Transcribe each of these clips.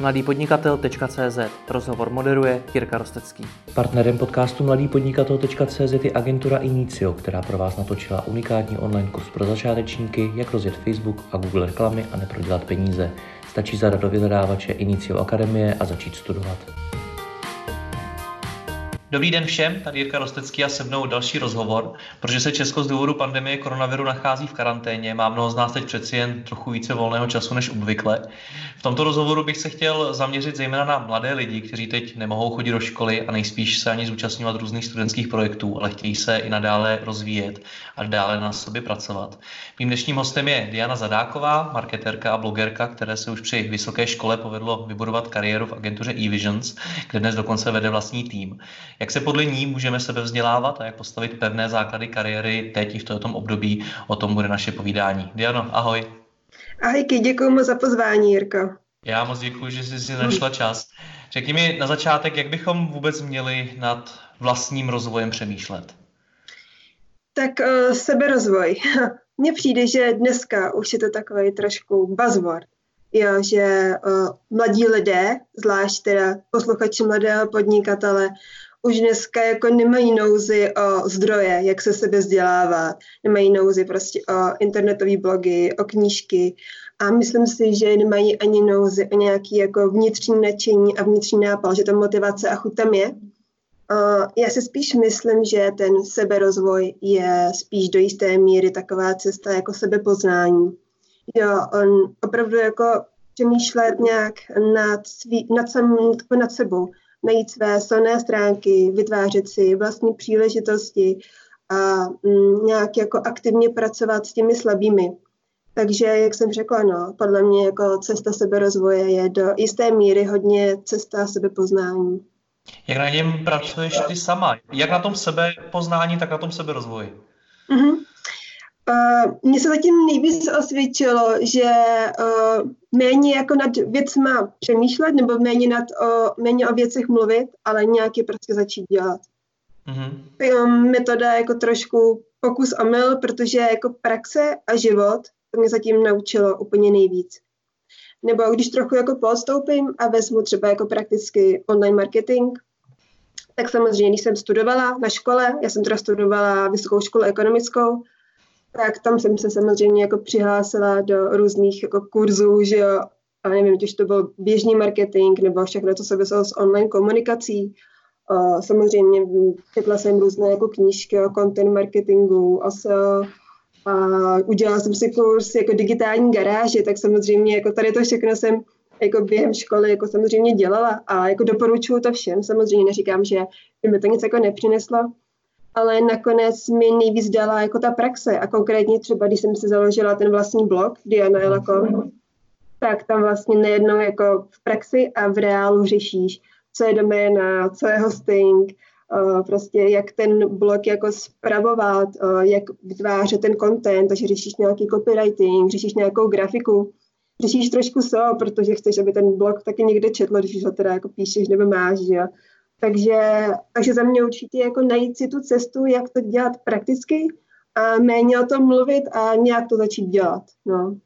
mladýpodnikatel.cz Rozhovor moderuje Jirka Rostecký. Partnerem podcastu mladýpodnikatel.cz je agentura Inicio, která pro vás natočila unikátní online kurz pro začátečníky, jak rozjet Facebook a Google reklamy a neprodělat peníze. Stačí zadat do vyhledávače Inicio Akademie a začít studovat. Dobrý den všem, tady Jirka Rostecký a se mnou další rozhovor. Protože se Česko z důvodu pandemie koronaviru nachází v karanténě, má mnoho z nás teď přeci jen trochu více volného času než obvykle. V tomto rozhovoru bych se chtěl zaměřit zejména na mladé lidi, kteří teď nemohou chodit do školy a nejspíš se ani zúčastňovat různých studentských projektů, ale chtějí se i nadále rozvíjet a dále na sobě pracovat. Mým dnešním hostem je Diana Zadáková, marketérka a blogerka, které se už při vysoké škole povedlo vybudovat kariéru v agentuře eVisions, kde dnes dokonce vede vlastní tým. Jak se podle ní můžeme sebe vzdělávat a jak postavit pevné základy kariéry teď i v tomto období, o tom bude naše povídání. Diano, ahoj. Ahojky, děkuji moc za pozvání, Jirko. Já moc děkuji, že jsi si našla čas. Řekni mi na začátek, jak bychom vůbec měli nad vlastním rozvojem přemýšlet? Tak uh, seberozvoj. Mně přijde, že dneska už je to takový trošku buzzword. Jo, že uh, mladí lidé, zvlášť teda posluchači mladého podnikatele, už dneska jako nemají nouzy o zdroje, jak se sebe vzdělávat, nemají nouzy prostě o internetové blogy, o knížky a myslím si, že nemají ani nouzy o nějaký jako vnitřní nadšení a vnitřní nápal, že ta motivace a chuť tam je. Uh, já si spíš myslím, že ten seberozvoj je spíš do jisté míry taková cesta jako sebepoznání. Jo, on opravdu jako přemýšlet nějak nad, svý, nad, sam, nad sebou, najít své silné stránky, vytvářet si vlastní příležitosti a mm, nějak jako aktivně pracovat s těmi slabými. Takže, jak jsem řekla, no, podle mě jako cesta seberozvoje je do jisté míry hodně cesta sebepoznání. Jak na něm pracuješ ty sama? Jak na tom sebepoznání, tak na tom seberozvoji? Mm-hmm. Uh, mně se zatím nejvíc osvědčilo, že uh, méně jako nad věcma přemýšlet nebo méně, nad o, méně o věcech mluvit, ale nějak je prostě začít dělat. Mm-hmm. Metoda jako trošku pokus a mil, protože jako praxe a život to mě zatím naučilo úplně nejvíc. Nebo když trochu jako podstoupím a vezmu třeba jako prakticky online marketing, tak samozřejmě, když jsem studovala na škole, já jsem teda studovala vysokou školu ekonomickou, tak tam jsem se samozřejmě jako přihlásila do různých jako kurzů, že jo, a nevím, už to byl běžný marketing nebo všechno, co souviselo s online komunikací. A samozřejmě četla jsem různé jako knížky o content marketingu, o SEO, a udělala jsem si kurz jako digitální garáže, tak samozřejmě jako tady to všechno jsem jako během školy jako samozřejmě dělala a jako doporučuju to všem. Samozřejmě neříkám, že by mi to nic jako nepřineslo, ale nakonec mi nejvíc dala jako ta praxe a konkrétně třeba, když jsem si založila ten vlastní blog Diana Jelako, tak tam vlastně nejednou jako v praxi a v reálu řešíš, co je doména, co je hosting, uh, prostě jak ten blog jako spravovat, uh, jak vytvářet ten content, takže řešíš nějaký copywriting, řešíš nějakou grafiku, řešíš trošku so, protože chceš, aby ten blog taky někde četlo, když ho teda jako píšeš nebo máš, jo. Takže, takže za mě určitě jako najít si tu cestu, jak to dělat prakticky a méně o tom mluvit a nějak to začít dělat. No.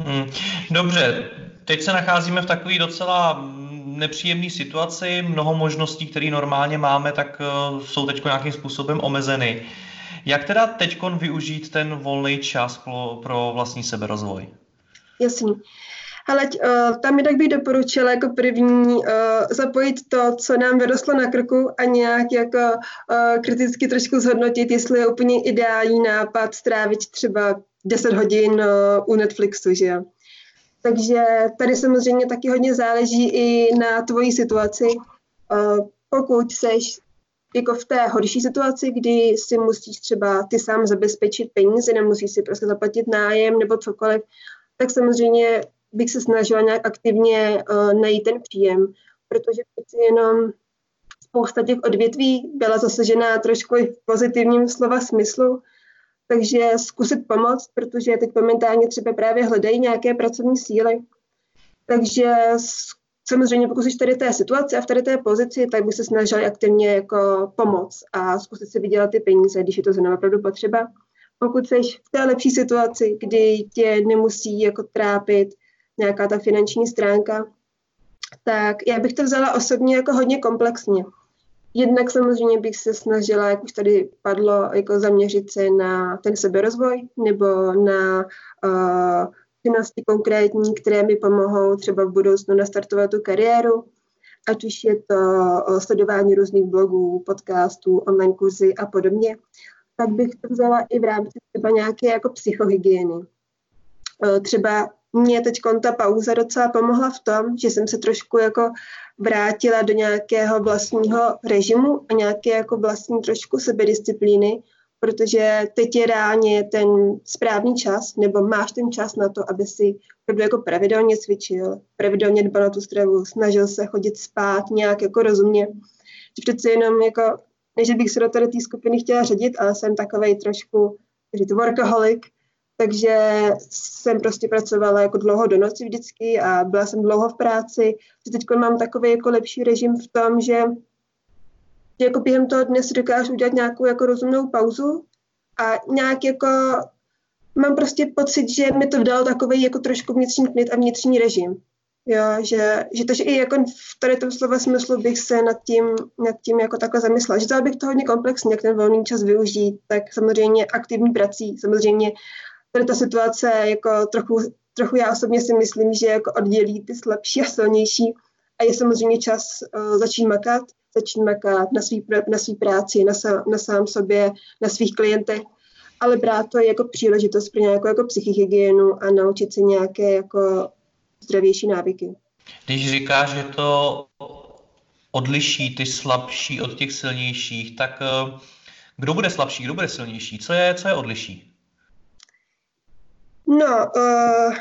Hmm, dobře, teď se nacházíme v takové docela nepříjemné situaci. Mnoho možností, které normálně máme, tak uh, jsou teď nějakým způsobem omezeny. Jak teda teď využít ten volný čas pro, pro vlastní seberozvoj? Jasně. Ale uh, tam tak bych doporučila jako první uh, zapojit to, co nám vyrostlo na krku a nějak jako uh, kriticky trošku zhodnotit, jestli je úplně ideální nápad strávit třeba 10 hodin u Netflixu, že jo. Takže tady samozřejmě taky hodně záleží i na tvojí situaci. Pokud seš jako v té horší situaci, kdy si musíš třeba ty sám zabezpečit peníze, nemusíš si prostě zaplatit nájem nebo cokoliv, tak samozřejmě bych se snažila nějak aktivně uh, najít ten příjem, protože přeci jenom spousta těch odvětví byla zasažená trošku i v pozitivním slova smyslu, takže zkusit pomoct, protože teď momentálně třeba právě hledají nějaké pracovní síly. Takže samozřejmě pokud jsi tady té situaci a v tady té pozici, tak bych se snažil aktivně jako pomoct a zkusit si vydělat ty peníze, když je to zrovna opravdu potřeba. Pokud jsi v té lepší situaci, kdy tě nemusí jako trápit nějaká ta finanční stránka, tak já bych to vzala osobně jako hodně komplexně. Jednak samozřejmě bych se snažila, jak už tady padlo, jako zaměřit se na ten seberozvoj nebo na uh, činnosti konkrétní, které mi pomohou třeba v budoucnu nastartovat tu kariéru, ať už je to sledování různých blogů, podcastů, online kurzy a podobně, tak bych to vzala i v rámci třeba nějaké jako psychohygieny. Třeba mě teď ta pauza docela pomohla v tom, že jsem se trošku jako vrátila do nějakého vlastního režimu a nějaké jako vlastní trošku sebedisciplíny, protože teď je reálně ten správný čas, nebo máš ten čas na to, aby si opravdu jako pravidelně cvičil, pravidelně dbal na tu stravu, snažil se chodit spát nějak jako rozumně. Že přece jenom jako, ne, že bych se do té skupiny chtěla řadit, ale jsem takovej trošku, workaholic, takže jsem prostě pracovala jako dlouho do noci vždycky a byla jsem dlouho v práci. Teď mám takový jako lepší režim v tom, že, že jako během toho dne si dokážu udělat nějakou jako rozumnou pauzu a nějak jako mám prostě pocit, že mi to dalo takový jako trošku vnitřní klid a vnitřní režim. Jo, že, že to, že i jako v tady tom slova smyslu bych se nad tím, nad tím jako takhle zamyslela. Že to bych to hodně komplexně, jak ten volný čas využít, tak samozřejmě aktivní prací, samozřejmě tady ta situace jako trochu, trochu já osobně si myslím, že jako oddělí ty slabší a silnější a je samozřejmě čas uh, začít makat, začít makat na svý, na svý práci, na, sa, na sám sobě, na svých klientech, ale brát to jako příležitost pro nějakou jako psychihygienu a naučit se nějaké jako zdravější návyky. Když říkáš, že to odliší ty slabší od těch silnějších, tak uh, kdo bude slabší, kdo bude silnější? Co je, co je odliší? No, uh,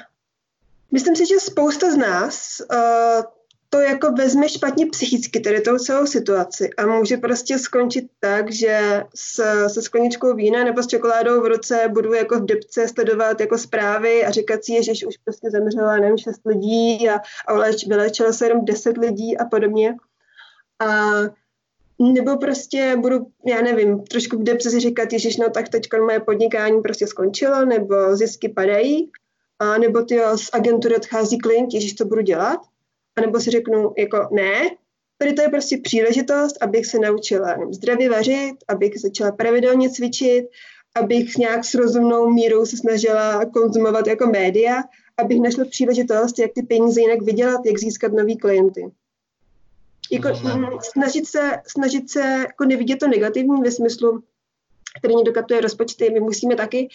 myslím si, že spousta z nás uh, to jako vezme špatně psychicky, tedy tou celou situaci a může prostě skončit tak, že s, se skleničkou vína nebo s čokoládou v ruce budu jako v depce sledovat jako zprávy a říkat si, že už prostě zemřela, nevím, šest lidí a, a vylečilo se jenom deset lidí a podobně. A nebo prostě budu, já nevím, trošku v depce si říkat, ježiš, no tak teď moje podnikání prostě skončilo, nebo zisky padají, a nebo ty z agentury odchází klient, ježiš, to budu dělat. A nebo si řeknu, jako ne, tady to je prostě příležitost, abych se naučila zdravě vařit, abych začala pravidelně cvičit, abych nějak s rozumnou mírou se snažila konzumovat jako média, abych našla příležitost, jak ty peníze jinak vydělat, jak získat nový klienty. Jako, snažit se, snažit se jako nevidět to negativní ve smyslu, který někdo katuje rozpočty, my musíme taky,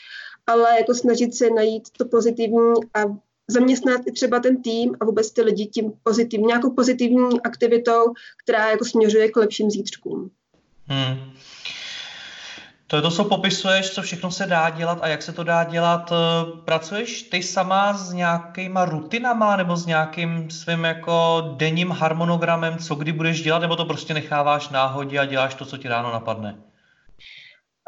ale jako snažit se najít to pozitivní a zaměstnat i třeba ten tým a vůbec ty lidi tím pozitivní, nějakou pozitivní aktivitou, která jako směřuje k lepším zítřkům. Hmm. To je to, co popisuješ, co všechno se dá dělat a jak se to dá dělat. Eh, pracuješ ty sama s nějakýma rutinama nebo s nějakým svým jako denním harmonogramem, co kdy budeš dělat, nebo to prostě necháváš náhodě a děláš to, co ti ráno napadne?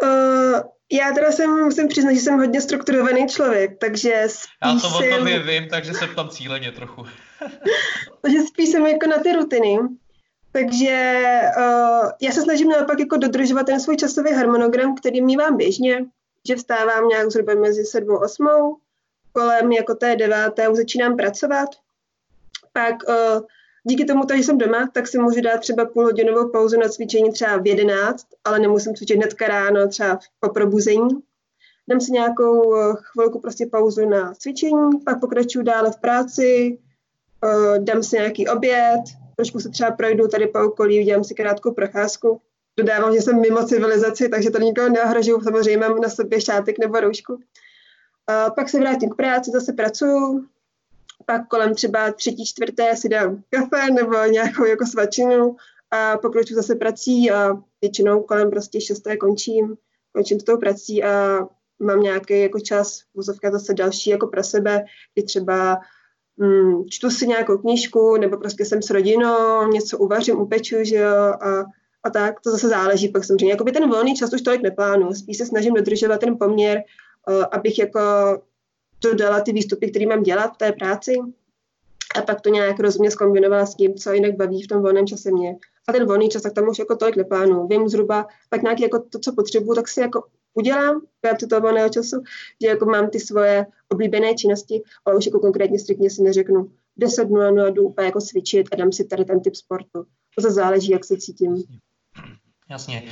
Uh, já teda jsem, musím přiznat, že jsem hodně strukturovaný člověk, takže spíš Já to o tobě vím, takže se tam cíleně trochu. takže spíš jsem jako na ty rutiny. Takže uh, já se snažím naopak jako dodržovat ten svůj časový harmonogram, který mývám běžně, že vstávám nějak zhruba mezi 7 a 8, kolem jako té deváté už začínám pracovat. Pak uh, díky tomu, že jsem doma, tak si můžu dát třeba půlhodinovou pauzu na cvičení třeba v 11, ale nemusím cvičit hnedka ráno, třeba po probuzení. Dám si nějakou uh, chvilku prostě pauzu na cvičení, pak pokračuju dále v práci, dám si nějaký oběd, trošku se třeba projdu tady po okolí, udělám si krátkou procházku. Dodávám, že jsem mimo civilizaci, takže to nikoho neohrožuju, samozřejmě mám na sobě šátek nebo roušku. A pak se vrátím k práci, zase pracuju, pak kolem třeba třetí, čtvrté si dám kafe nebo nějakou jako svačinu a pokračuju zase prací a většinou kolem prostě šesté končím, končím s tou prací a mám nějaký jako čas, vozovka zase další jako pro sebe, kdy třeba mm, čtu si nějakou knížku, nebo prostě jsem s rodinou, něco uvařím, upeču, že jo, a, a tak, to zase záleží pak samozřejmě. Jakoby ten volný čas už tolik neplánu, spíš se snažím dodržovat ten poměr, uh, abych jako dodala ty výstupy, které mám dělat v té práci a pak to nějak rozumně zkombinovala s tím, co jinak baví v tom volném čase mě. A ten volný čas, tak tam už jako tolik neplánu. Vím zhruba, pak nějaký jako to, co potřebuju, tak si jako udělám v rámci toho volného času, že jako mám ty svoje oblíbené činnosti, ale už jako konkrétně striktně si neřeknu, 10.00 jdu úplně jako cvičit a dám si tady ten typ sportu. To se záleží, jak se cítím. Jasně.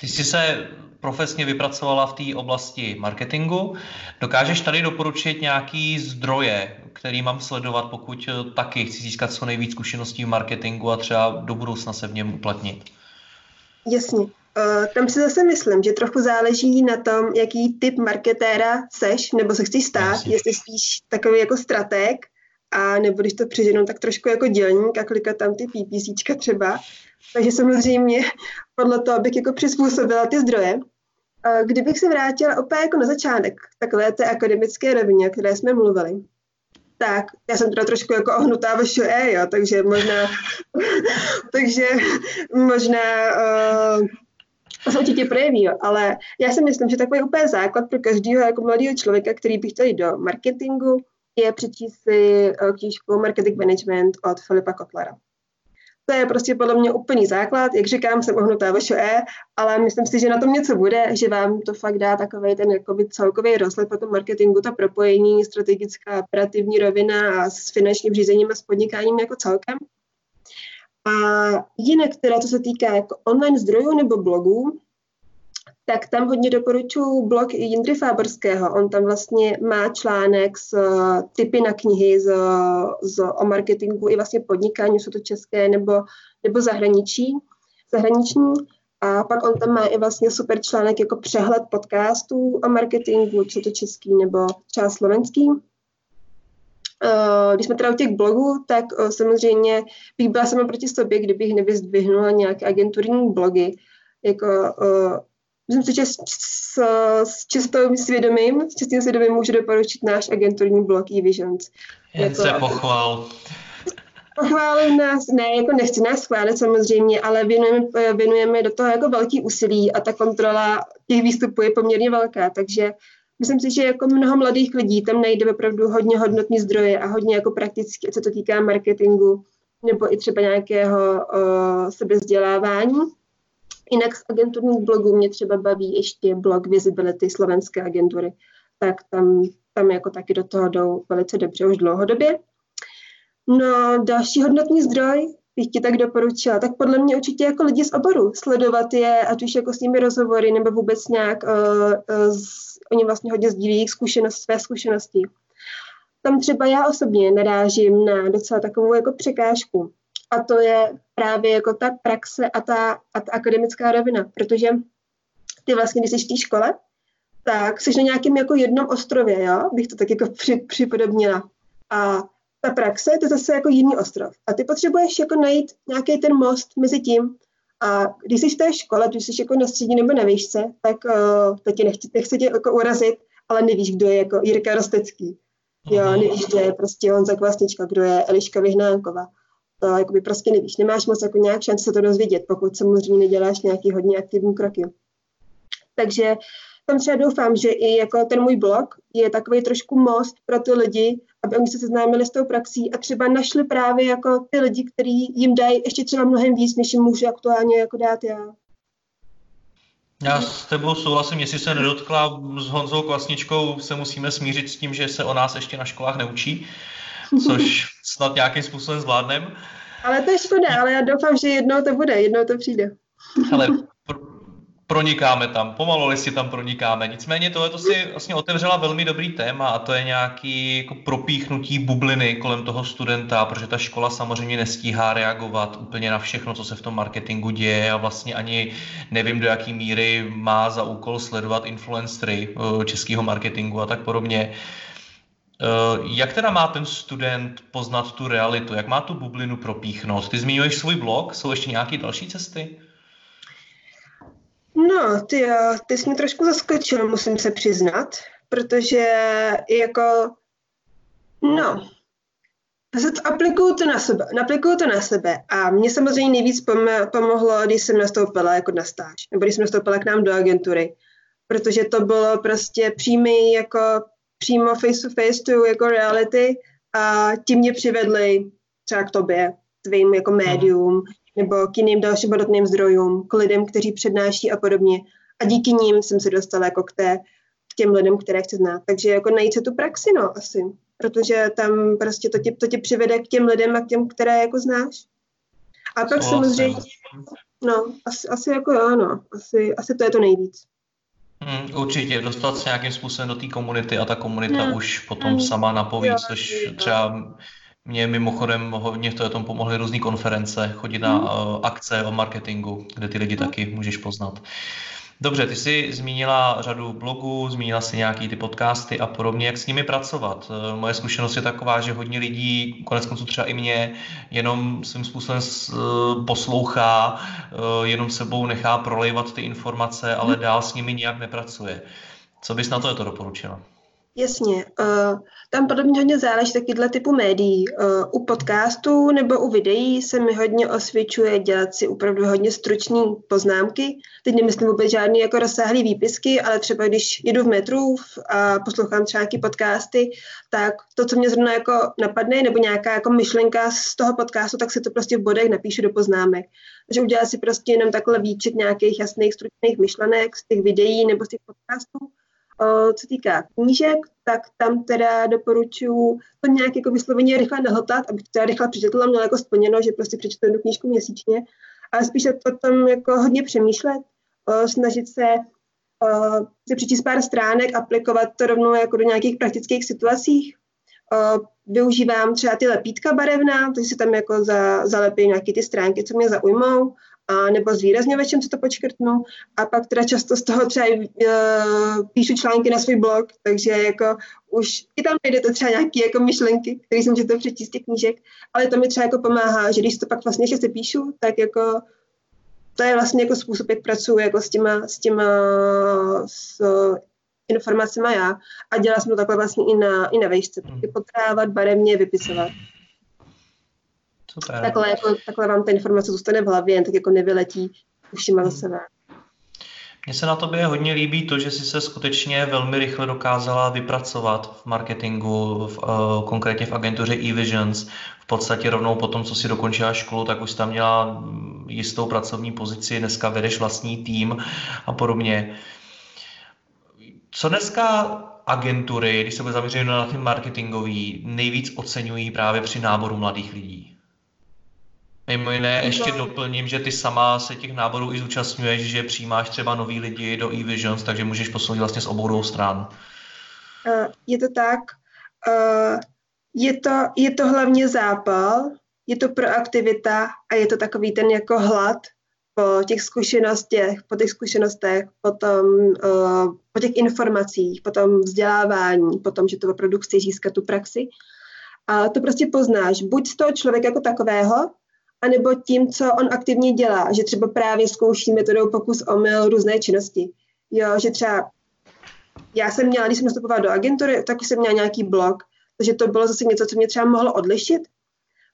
Ty jsi se profesně vypracovala v té oblasti marketingu. Dokážeš tady doporučit nějaký zdroje, který mám sledovat, pokud taky chci získat co nejvíc zkušeností v marketingu a třeba do budoucna se v něm uplatnit? Jasně. Uh, tam si zase myslím, že trochu záleží na tom, jaký typ marketéra seš, nebo se chceš stát, Jasně. jestli spíš takový jako strateg, a nebo když to přeženu, tak trošku jako dělník a klikat tam ty PPCčka třeba. Takže samozřejmě podle toho bych jako přizpůsobila ty zdroje. Uh, kdybych se vrátila opět jako na začátek, takové té akademické rovině, o které jsme mluvili, tak já jsem teda trošku jako ohnutá ve e, jo, takže možná, takže možná uh, to se určitě projeví, jo. ale já si myslím, že takový úplně základ pro každého jako mladého člověka, který by chtěl jít do marketingu, je přečíst si eh, knížku Marketing Management od Filipa Kotlera. To je prostě podle mě úplný základ. Jak říkám, jsem ohnutá E, ale myslím si, že na tom něco bude, že vám to fakt dá takový ten jakoby celkový rozhled po tom marketingu, ta propojení, strategická operativní rovina a s finančním řízením a s podnikáním jako celkem. A jinak teda, co se týká jako online zdrojů nebo blogů, tak tam hodně doporučuji blog Jindry Fáborského. On tam vlastně má článek s uh, typy na knihy z, z, o marketingu i vlastně podnikání, jsou to české nebo, nebo zahraničí, zahraniční. A pak on tam má i vlastně super článek jako přehled podcastů o marketingu, co to český nebo třeba slovenský. Uh, když jsme teda u těch blogů, tak uh, samozřejmě bych byla sama proti sobě, kdybych nevyzdvihnula nějaké agenturní blogy, jako uh, Myslím si, že s, s, s čistým svědomím, s čistým svědomím můžu doporučit náš agenturní blog e-Visions. Jen jako, se pochvál. Pochválím nás, ne, jako nechci nás chválit samozřejmě, ale věnujeme, věnujeme do toho jako velký úsilí a ta kontrola těch výstupů je poměrně velká, takže myslím si, že jako mnoho mladých lidí tam najde opravdu hodně hodnotní zdroje a hodně jako prakticky, co to týká marketingu nebo i třeba nějakého uh, sebezdělávání. Jinak z agenturních blogů mě třeba baví ještě blog Visibility slovenské agentury, tak tam, tam jako taky do toho jdou velice dobře už dlouhodobě. No, další hodnotný zdroj bych ti tak doporučila, tak podle mě určitě jako lidi z oboru, sledovat je, ať už jako s nimi rozhovory, nebo vůbec nějak, uh, uh, oni vlastně hodně sdílí jejich zkušenost, své zkušenosti. Tam třeba já osobně narážím na docela takovou jako překážku, a to je právě jako ta praxe a ta, a ta akademická rovina, protože ty vlastně, když jsi v té škole, tak jsi na nějakém jako jednom ostrově, jo? bych to tak jako při, připodobnila. A ta praxe, to je zase jako jiný ostrov. A ty potřebuješ jako najít nějaký ten most mezi tím. A když jsi v té škole, když jsi jako na střední nebo na výšce, tak uh, to tě nechci, nechci tě jako urazit, ale nevíš, kdo je jako Jirka Rostecký. Jo, nevíš, kdo je prostě Honza Kvasnička, kdo je Eliška Vyhnánková to jakoby prostě nevíš, nemáš moc jako nějak šanci se to dozvědět, pokud samozřejmě neděláš nějaký hodně aktivní kroky. Takže tam třeba doufám, že i jako ten můj blog je takový trošku most pro ty lidi, aby oni se seznámili s tou praxí a třeba našli právě jako ty lidi, kteří jim dají ještě třeba mnohem víc, než jim můžu aktuálně jako dát já. Já s tebou souhlasím, jestli se nedotkla s Honzou Kvasničkou, se musíme smířit s tím, že se o nás ještě na školách neučí což snad nějakým způsobem zvládnem. Ale to je škoda, ale já doufám, že jednou to bude, jednou to přijde. Ale pronikáme tam, pomalu si tam pronikáme. Nicméně tohle to si vlastně otevřela velmi dobrý téma a to je nějaký jako propíchnutí bubliny kolem toho studenta, protože ta škola samozřejmě nestíhá reagovat úplně na všechno, co se v tom marketingu děje a vlastně ani nevím, do jaký míry má za úkol sledovat influencery eh, českého marketingu a tak podobně. Eh, jak teda má ten student poznat tu realitu? Jak má tu bublinu propíchnout? Ty zmiňuješ svůj blog, jsou ještě nějaké další cesty? No, ty, ty jsi mě trošku zaskočil, musím se přiznat, protože jako, no, aplikuju to na sebe, aplikuju to na sebe a mě samozřejmě nejvíc pomohlo, když jsem nastoupila jako na stáž, nebo když jsem nastoupila k nám do agentury, protože to bylo prostě přímý jako přímo face to face to jako reality a ti mě přivedli třeba k tobě, tvým jako médium, nebo k jiným dalším hodnotným zdrojům, k lidem, kteří přednáší a podobně. A díky ním jsem se dostala jako k, té, k těm lidem, které chci znát. Takže jako najít se tu praxi, no, asi. protože tam prostě to tě, to tě přivede k těm lidem a k těm, které jako znáš. A pak samozřejmě, no, asi, asi jako jo, no, asi, asi to je to nejvíc. Hmm, určitě, dostat se nějakým způsobem do té komunity a ta komunita hmm. už potom hmm. sama napoví, jo, což třeba mě mimochodem hodně v tom pomohly různé konference, chodit na uh, akce o marketingu, kde ty lidi hmm. taky můžeš poznat. Dobře, ty jsi zmínila řadu blogů, zmínila si nějaký ty podcasty a podobně, jak s nimi pracovat. Eh, moje zkušenost je taková, že hodně lidí, konec konců třeba i mě, jenom svým způsobem eh, poslouchá, jenom sebou nechá prolejvat ty informace, ale dál s nimi nijak nepracuje. Co bys na to je to doporučila? Jasně. Uh, tam podobně hodně záleží taky typu médií. Uh, u podcastů nebo u videí se mi hodně osvědčuje dělat si opravdu hodně stručné poznámky. Teď nemyslím vůbec žádný jako rozsáhlý výpisky, ale třeba když jedu v metru a poslouchám třeba nějaké podcasty, tak to, co mě zrovna jako napadne, nebo nějaká jako myšlenka z toho podcastu, tak si to prostě v bodech napíšu do poznámek. Takže udělat si prostě jenom takhle výčet nějakých jasných stručných myšlenek z těch videí nebo z těch podcastů co týká knížek, tak tam teda doporučuji to nějak jako vysloveně rychle nahltat, abych to teda rychle přečetla, měla jako splněno, že prostě přečtu jednu knížku měsíčně, ale spíše to tam jako hodně přemýšlet, snažit se si přečíst pár stránek, aplikovat to rovnou jako do nějakých praktických situacích. Využívám třeba ty lepítka barevná, takže si tam jako za, zalepím nějaké ty stránky, co mě zaujmou a nebo zvýrazňovačem si to počkrtnu. A pak teda často z toho třeba uh, píšu články na svůj blog, takže jako už i tam najdete třeba nějaké jako myšlenky, které jsem četla přečíst těch knížek, ale to mi třeba jako pomáhá, že když to pak vlastně ještě píšu, tak jako to je vlastně jako způsob, jak pracuji jako s těma, s těma s informacemi já. A dělala jsem to takhle vlastně i na, i na vejšce, potrávat, barevně, vypisovat. Super. Takhle, jako, takhle vám ta informace zůstane v hlavě, jen tak jako nevyletí ušima za hmm. sebe. Mně se na tobě hodně líbí to, že jsi se skutečně velmi rychle dokázala vypracovat v marketingu, v, uh, konkrétně v agentuře eVisions. V podstatě rovnou po tom, co si dokončila školu, tak už tam měla mm, jistou pracovní pozici, dneska vedeš vlastní tým a podobně. Co dneska agentury, když se bude zaměřit na ty marketingový, nejvíc oceňují právě při náboru mladých lidí? Mimo jiné ještě doplním, že ty sama se těch náborů i zúčastňuješ, že přijímáš třeba nový lidi do eVisions, takže můžeš posoudit vlastně z obou dvou stran. Uh, je to tak. Uh, je, to, je to hlavně zápal, je to proaktivita a je to takový ten jako hlad po těch zkušenostech, po těch zkušenostech, potom uh, po těch informacích, po tom vzdělávání, po tom, že to opravdu chci získat tu praxi. A to prostě poznáš buď z toho člověka jako takového, anebo tím, co on aktivně dělá, že třeba právě zkouší metodou pokus omyl různé činnosti. Jo, že třeba já jsem měla, když jsem nastupovala do agentury, tak jsem měla nějaký blog, takže to bylo zase něco, co mě třeba mohlo odlišit,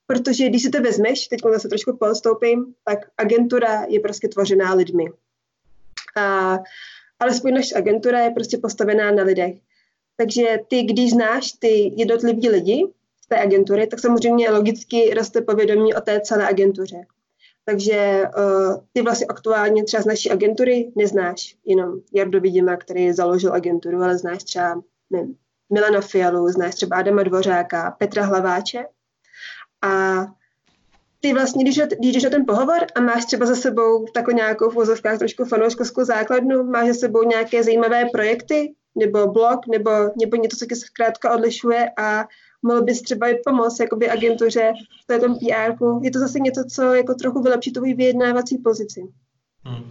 protože když si to vezmeš, teď zase trošku postoupím, tak agentura je prostě tvořená lidmi. A, alespoň naše agentura je prostě postavená na lidech. Takže ty, když znáš ty jednotlivý lidi, té agentury, tak samozřejmě logicky roste povědomí o té celé agentuře. Takže uh, ty vlastně aktuálně třeba z naší agentury neznáš jenom Jardo Vidima, který založil agenturu, ale znáš třeba nevím, Milana Fialu, znáš třeba Adama Dvořáka, Petra Hlaváče. A ty vlastně, když, když jdeš na ten pohovor a máš třeba za sebou takovou nějakou v vozovkách trošku fanouškovskou základnu, máš za sebou nějaké zajímavé projekty, nebo blog, nebo, nebo něco, co se zkrátka odlišuje a mohl bys třeba i pomoct jakoby agentuře v tom pr Je to zase něco, co jako trochu vylepší tu vyjednávací pozici. Hmm.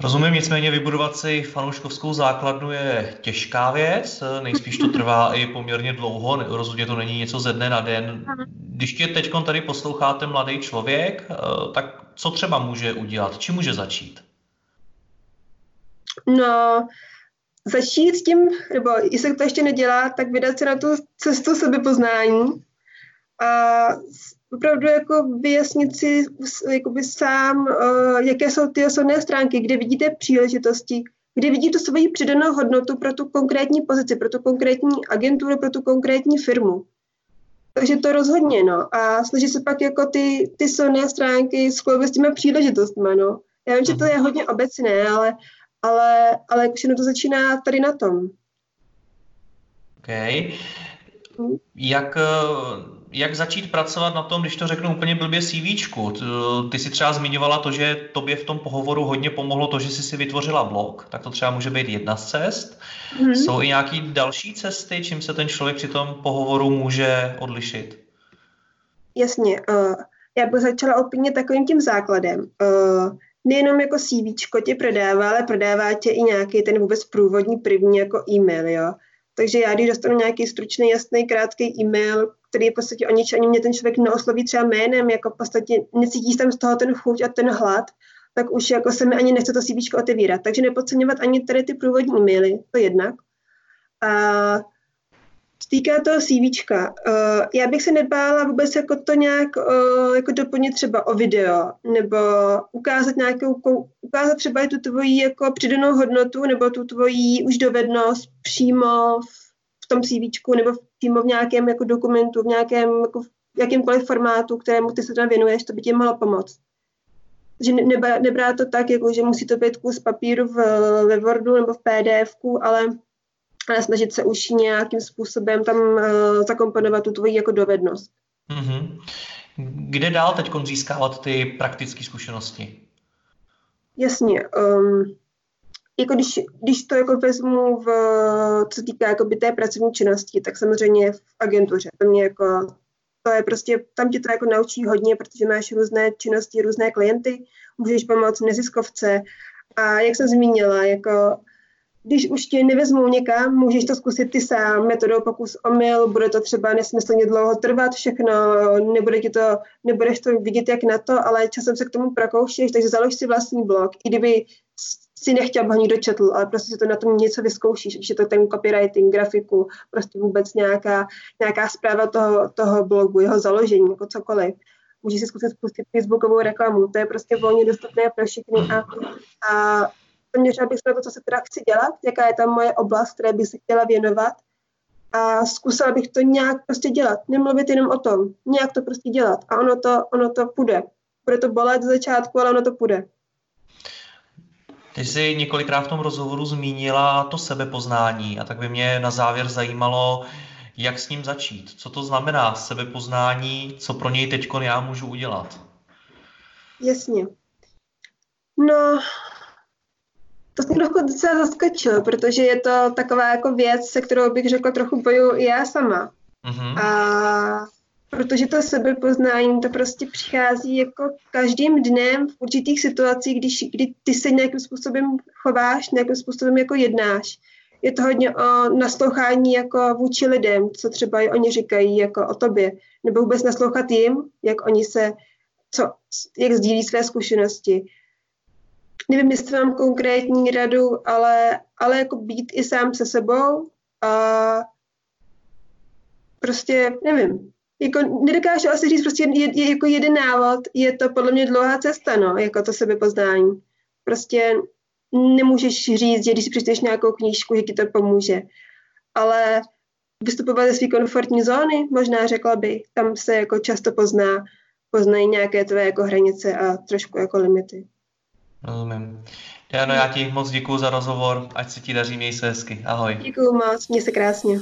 Rozumím, nicméně vybudovat si fanouškovskou základnu je těžká věc, nejspíš to trvá i poměrně dlouho, rozhodně to není něco ze dne na den. Když tě teď tady posloucháte mladý člověk, eh, tak co třeba může udělat? Čím může začít? No, začít s tím, nebo jestli to ještě nedělá, tak vydat se na tu cestu sebepoznání a opravdu jako vyjasnit si jakoby sám, uh, jaké jsou ty osobné stránky, kde vidíte příležitosti, kde vidíte svoji přidanou hodnotu pro tu konkrétní pozici, pro tu konkrétní agenturu, pro tu konkrétní firmu. Takže to rozhodně, no. A snaží se pak jako ty, ty silné stránky skloubit s těmi příležitostmi, no. Já vím, že to je hodně obecné, ale ale, ale všechno to začíná tady na tom. OK. Jak, jak začít pracovat na tom, když to řeknu úplně blbě CVčku? Ty si třeba zmiňovala to, že tobě v tom pohovoru hodně pomohlo to, že jsi si vytvořila blog, tak to třeba může být jedna z cest. Mm-hmm. Jsou i nějaké další cesty, čím se ten člověk při tom pohovoru může odlišit? Jasně. Uh, já bych začala úplně takovým tím základem. Uh, nejenom jako CV tě prodává, ale prodává tě i nějaký ten vůbec průvodní první jako e-mail, jo. Takže já, když dostanu nějaký stručný, jasný, krátký e-mail, který je v podstatě o nič, ani mě ten člověk neosloví třeba jménem, jako v podstatě necítí tam z toho ten chuť a ten hlad, tak už jako se mi ani nechce to CV otevírat. Takže nepodceňovat ani tady ty průvodní e-maily, to jednak. A týká toho CVčka, uh, já bych se nebála vůbec jako to nějak uh, jako doplnit třeba o video, nebo ukázat nějakou, ukázat třeba i tu tvoji jako přidanou hodnotu, nebo tu tvoji už dovednost přímo v tom CVčku, nebo přímo v nějakém jako dokumentu, v nějakém jako v jakýmkoliv formátu, kterému ty se tam věnuješ, to by ti mohlo pomoct. Že nebrá to tak, jako, že musí to být kus papíru v, ve Wordu nebo v PDFku, ale ale snažit se už nějakým způsobem tam uh, zakomponovat tu tvoji jako dovednost. Mm-hmm. Kde dál teď získávat ty praktické zkušenosti? Jasně. Um, jako když, když to jako vezmu v, co se týká jako by té pracovní činnosti, tak samozřejmě v agentuře. To mě jako, to je prostě, tam ti to jako naučí hodně, protože máš různé činnosti, různé klienty, můžeš pomoct neziskovce a jak jsem zmínila, jako když už tě nevezmou někam, můžeš to zkusit ty sám, metodou pokus omyl, bude to třeba nesmyslně dlouho trvat všechno, nebude ti to, nebudeš to vidět jak na to, ale časem se k tomu prokoušeš, takže založ si vlastní blog, i kdyby si nechtěl, aby ho někdo četl, ale prostě si to na tom něco vyzkoušíš, je to ten copywriting, grafiku, prostě vůbec nějaká, nějaká zpráva toho, toho blogu, jeho založení, jako cokoliv. Můžeš si zkusit spustit facebookovou reklamu, to je prostě volně dostupné pro všechny a, a zaměřila bych se na to, co se teda chci dělat, jaká je tam moje oblast, které bych se chtěla věnovat a zkusila bych to nějak prostě dělat. Nemluvit jenom o tom, nějak to prostě dělat a ono to, ono to půjde. Bude to bolet z začátku, ale ono to půjde. Ty jsi několikrát v tom rozhovoru zmínila to sebepoznání a tak by mě na závěr zajímalo, jak s ním začít. Co to znamená sebepoznání, co pro něj teď já můžu udělat? Jasně. No, to mě trochu docela zaskočilo, protože je to taková jako věc, se kterou bych řekla trochu boju i já sama. Mm-hmm. A protože to sebepoznání to prostě přichází jako každým dnem v určitých situacích, když, kdy ty se nějakým způsobem chováš, nějakým způsobem jako jednáš. Je to hodně o naslouchání jako vůči lidem, co třeba i oni říkají jako o tobě, nebo vůbec naslouchat jim, jak oni se, co, jak sdílí své zkušenosti nevím, jestli mám konkrétní radu, ale, ale jako být i sám se sebou a prostě, nevím, jako nedokážu asi říct, prostě je, je, jako jeden návod, je to podle mě dlouhá cesta, no, jako to sebepoznání. Prostě nemůžeš říct, že když si přečteš nějakou knížku, že ti to pomůže. Ale vystupovat ze své komfortní zóny, možná řekla bych, tam se jako často pozná, poznají nějaké tvé jako hranice a trošku jako limity. Rozumím. Jano, já ti moc děkuji za rozhovor, ať se ti daří, měj se hezky. Ahoj. Děkuji moc, měj se krásně.